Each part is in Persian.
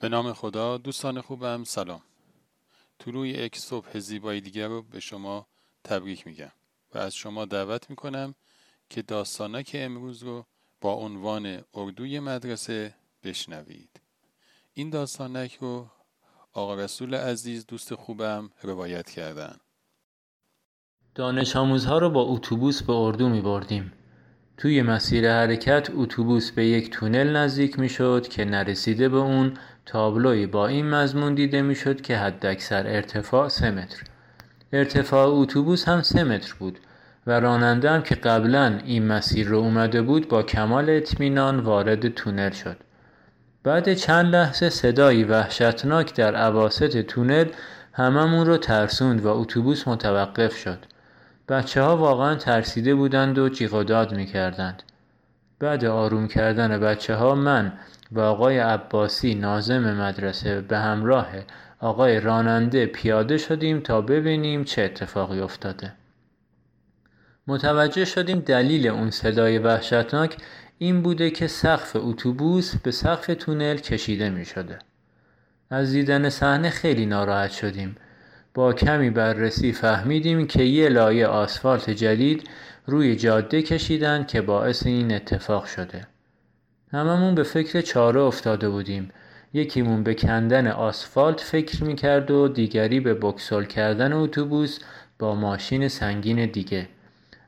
به نام خدا دوستان خوبم سلام. روی یک صبح زیبایی دیگر رو به شما تبریک میگم و از شما دعوت می‌کنم که داستانک امروز رو با عنوان اردوی مدرسه بشنوید. این داستانک رو آقا رسول عزیز دوست خوبم روایت کردن. دانش آموزها رو با اتوبوس به اردو می بردیم. توی مسیر حرکت اتوبوس به یک تونل نزدیک می شد که نرسیده به اون تابلوی با این مضمون دیده می شد که حداکثر ارتفاع سه متر. ارتفاع اتوبوس هم سه متر بود و راننده هم که قبلا این مسیر رو اومده بود با کمال اطمینان وارد تونل شد. بعد چند لحظه صدایی وحشتناک در عواست تونل هممون رو ترسوند و اتوبوس متوقف شد. بچه ها واقعا ترسیده بودند و جیغ و داد می کردند. بعد آروم کردن بچه ها من و آقای عباسی نازم مدرسه به همراه آقای راننده پیاده شدیم تا ببینیم چه اتفاقی افتاده. متوجه شدیم دلیل اون صدای وحشتناک این بوده که سقف اتوبوس به سقف تونل کشیده می شده. از دیدن صحنه خیلی ناراحت شدیم. با کمی بررسی فهمیدیم که یه لایه آسفالت جدید روی جاده کشیدن که باعث این اتفاق شده. هممون به فکر چاره افتاده بودیم. یکیمون به کندن آسفالت فکر می‌کرد و دیگری به بکسل کردن اتوبوس با ماشین سنگین دیگه.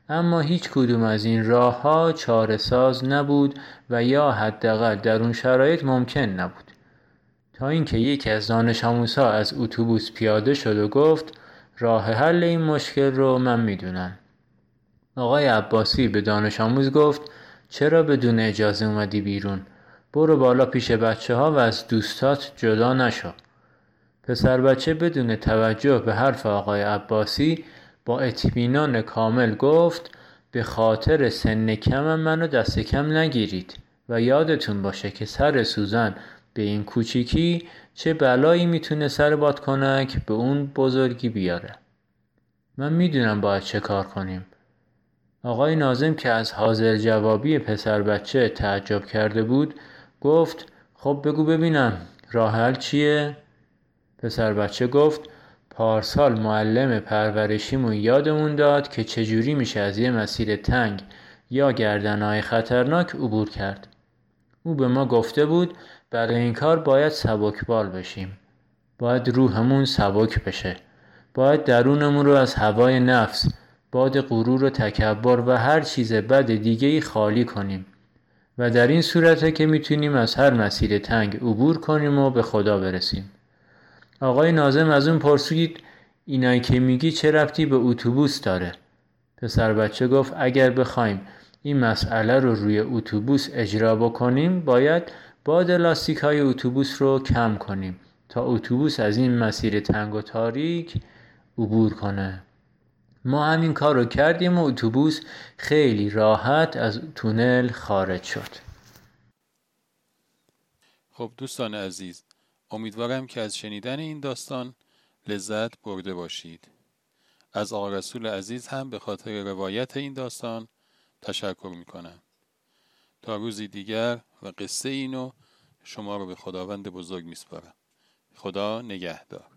اما هیچ کدوم از این راه ها چاره ساز نبود و یا حداقل در اون شرایط ممکن نبود. اینکه یکی از دانش آموزها از اتوبوس پیاده شد و گفت راه حل این مشکل رو من می‌دونم. آقای عباسی به دانش آموز گفت چرا بدون اجازه اومدی بیرون؟ برو بالا پیش بچه ها و از دوستات جدا نشو. پسر بچه بدون توجه به حرف آقای عباسی با اطمینان کامل گفت به خاطر سن کمم منو دست کم نگیرید و یادتون باشه که سر سوزن به این کوچیکی چه بلایی می‌تونه سر بادکنک به اون بزرگی بیاره من می‌دونم باید چه کار کنیم آقای نازم که از حاضر جوابی پسر بچه تعجب کرده بود گفت خب بگو ببینم راه حل چیه؟ پسر بچه گفت پارسال معلم پرورشیمون یادمون داد که چجوری میشه از یه مسیر تنگ یا گردنهای خطرناک عبور کرد. او به ما گفته بود برای این کار باید سبکبال بشیم. باید روحمون سبک بشه. باید درونمون رو از هوای نفس، باد غرور و تکبر و هر چیز بد دیگه خالی کنیم. و در این صورته که می‌تونیم از هر مسیر تنگ عبور کنیم و به خدا برسیم. آقای نازم از اون پرسید اینایی که میگی چه ربطی به اتوبوس داره؟ پسر بچه گفت اگر بخوایم این مسئله رو روی اتوبوس اجرا بکنیم باید باد لاستیک های اتوبوس رو کم کنیم تا اتوبوس از این مسیر تنگ و تاریک عبور کنه. ما همین کار رو کردیم و اتوبوس خیلی راحت از تونل خارج شد. خب دوستان عزیز امیدوارم که از شنیدن این داستان لذت برده باشید. از آقا رسول عزیز هم به خاطر روایت این داستان تشکر می‌کنم. تا روزی دیگر و قصه اینو شما رو به خداوند بزرگ میسپارم. خدا نگهدار.